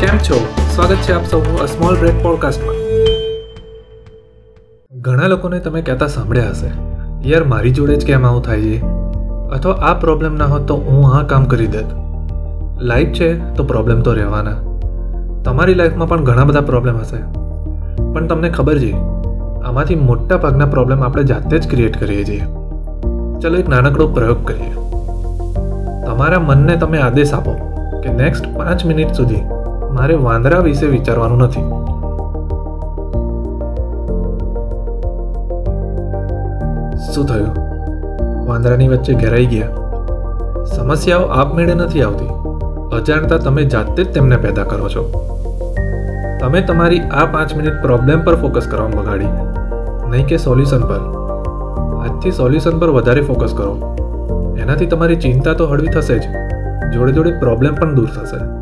કેમ છો? સ્વાગત છે આપ સૌનું અ સ્મોલ બ્રેક પોડકાસ્ટમાં ઘણા લોકોને તમે કહેતા સાંભળ્યા હશે, યાર, મારી જોડે જ કેમ આવું થાય છે? અથવા આ પ્રોબ્લેમ ના હોત તો હું આ કામ કરી દેત. લાઈફ છે તો પ્રોબ્લેમ તો રહેવાના. તમારી લાઈફમાં પણ ઘણા બધા પ્રોબ્લેમ હશે. પણ તમને ખબર છે, આમાંથી મોટા ભાગના પ્રોબ્લેમ આપણે જાતે જ ક્રિએટ કરીએ છીએ. ચલો એક નાનકડો પ્રયોગ કરીએ. તમારા મનને તમે આદેશ આપો કે નેક્સ્ટ પાંચ મિનિટ સુધી મારે વાંદરા વિશે વિચારવાનું નથી. શું થયું? વાંદરાની વચ્ચે ઘેરાઈ ગયા. સમસ્યાઓ આપમેળે નથી આવતી. અજાણતા તમે જાતે જ તેમને પેદા કરો છો. તમે તમારી આ પાંચ મિનિટ પ્રોબ્લેમ પર ફોકસ કરવા બગાડી. નહીં કે સોલ્યુશન પર. આજથી સોલ્યુશન પર વધારે ફોકસ કરો. એનાથી તમારી ચિંતા તો હળવી થશે જ. જોડે જોડે પ્રોબ્લેમ પણ દૂર થશે.